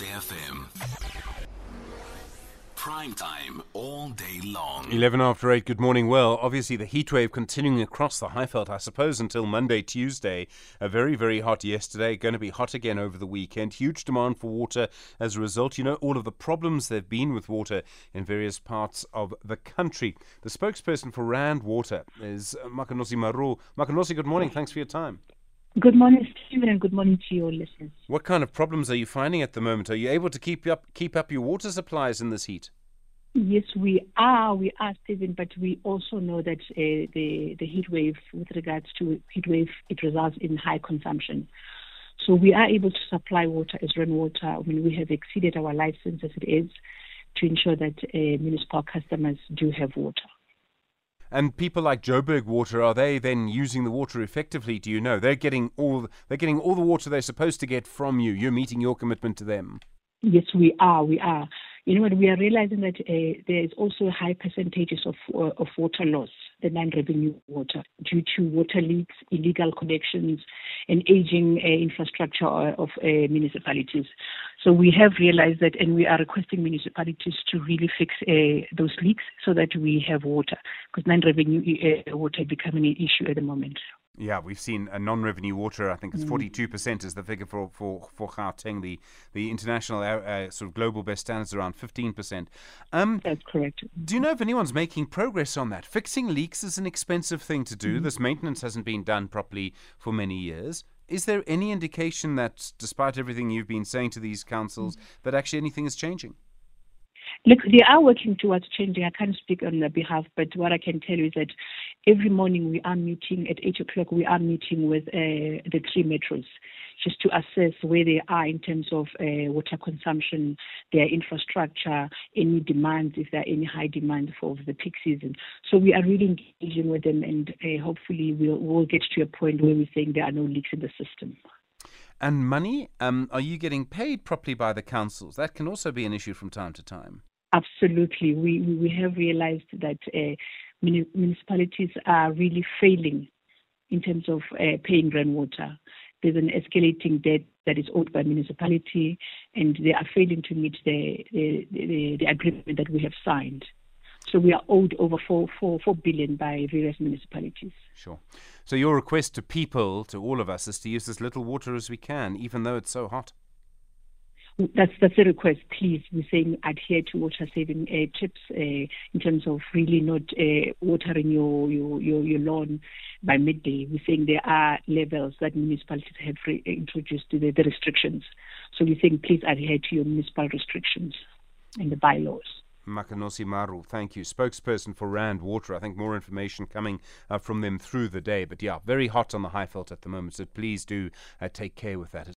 SAFM. Prime time all day long. 11 after 8, good morning. Well, obviously the heat wave continuing across the Highveld, I suppose, until Monday, Tuesday. A very, very hot yesterday, going to be hot again over the weekend. Huge demand for water as a result. You know, all of the problems there have been with water in various parts of the country. The spokesperson for Rand Water is Makenosi Maroo. Makenosi, good morning. Thanks for your time. Good morning, Stephen, and good morning to your listeners. What kind of problems are you finding at the moment? Are you able to keep up keep up your water supplies in this heat? Yes, we are. We are, Stephen, but we also know that uh, the the heat wave, with regards to heat wave, it results in high consumption. So we are able to supply water as Rand Water. I mean, we have exceeded our license as it is to ensure that uh, municipal customers do have water. And people like Joburg Water, are they then using the water effectively? Do you know they're getting all they're getting all the water they're supposed to get from you? You're meeting your commitment to them. Yes, we are. We are. You know what? We are realizing that uh, there is also high percentages of uh, of water loss, the non-revenue water, due to water leaks, illegal connections, and aging uh, infrastructure of uh, municipalities. So we have realized that, and we are requesting municipalities to really fix uh, those leaks so that we have water, because non-revenue uh, water is becoming an issue at the moment. Yeah, we've seen a non-revenue water. I think it's mm. forty-two percent is the figure for for for Gauteng. The the international uh, uh, sort of global best standards around fifteen percent. Um, That's correct. Do you know if anyone's making progress on that? Fixing leaks is an expensive thing to do. Mm. This maintenance hasn't been done properly for many years. Is there any indication that, despite everything you've been saying to these councils, mm. that actually anything is changing? Look, they are working towards changing. I can't speak on their behalf, but what I can tell you is that every morning we are meeting at 8 o'clock, we are meeting with uh, the three metros just to assess where they are in terms of uh, water consumption, their infrastructure, any demands, if there are any high demand for the peak season. So we are really engaging with them and uh, hopefully we'll, we'll get to a point where we think there are no leaks in the system. And money, um, are you getting paid properly by the councils? That can also be an issue from time to time. Absolutely. We, we have realized that uh, municipalities are really failing in terms of uh, paying Rand Water. There's an escalating debt that is owed by municipality, and they are failing to meet the, the, the, the agreement that we have signed. So we are owed over four, four, four billion by various municipalities. Sure. So your request to people, to all of us, is to use as little water as we can, even though it's so hot. That's that's a request. Please, we're saying adhere to water saving uh, tips uh, in terms of really not uh, watering your, your, your your lawn by midday. We're saying there are levels that municipalities have re- introduced the, the restrictions. So we're saying please adhere to your municipal restrictions and the bylaws. Makenosi Maroo, thank you. Spokesperson for Rand Water. I think more information coming uh, from them through the day. But yeah, very hot on the Highveld at the moment, so please do uh, take care with that.